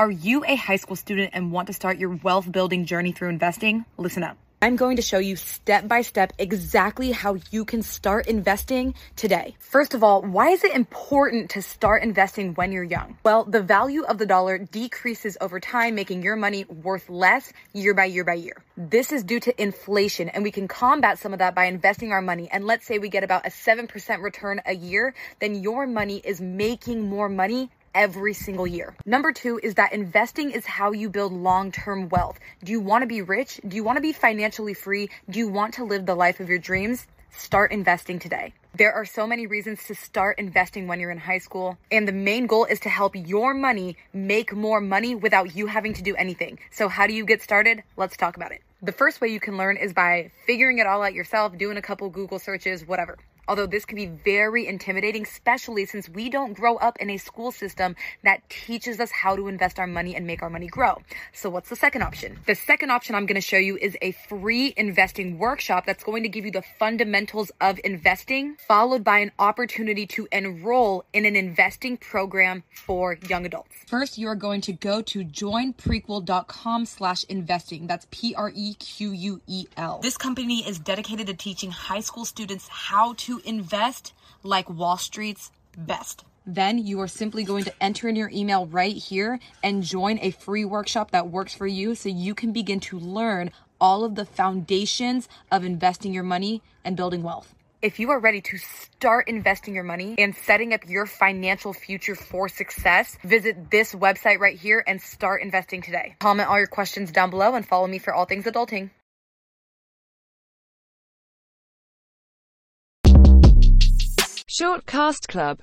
Are you a high school student and want to start your wealth building journey through investing? Listen up. I'm going to show you step by step exactly how you can start investing today. First of all, why is it important to start investing when you're young? Well, the value of the dollar decreases over time, making your money worth less year by year by year. This is due to inflation, and we can combat some of that by investing our money. And let's say we get about a 7% return a year, then your money is making more money every single year. Number two is that investing is how you build long term wealth. Do you want to be rich? Do you want to be financially free? Do you want to live the life of your dreams? Start investing today. There are so many reasons to start investing when you're in high school. And the main goal is to help your money make more money without you having to do anything. So, how do you get started? Let's talk about it. The first way you can learn is by figuring it all out yourself, doing a couple Google searches, whatever although this can be very intimidating, especially since we don't grow up in a school system that teaches us how to invest our money and make our money grow. So, what's the second option? The second option I'm going to show you is a free investing workshop that's going to give you the fundamentals of investing, followed by an opportunity to enroll in an investing program for young adults. First, you are going to go to joinprequel.com slash investing. That's P-R-E-Q-U-E-L. This company is dedicated to teaching high school students how to invest like Wall Street's best. Then you are simply going to enter in your email right here and join a free workshop that works for you so you can begin to learn all of the foundations of investing your money and building wealth. If you are ready to start investing your money and setting up your financial future for success, visit this website right here and start investing today. Comment all your questions down below and follow me for all things adulting. Short Cast Club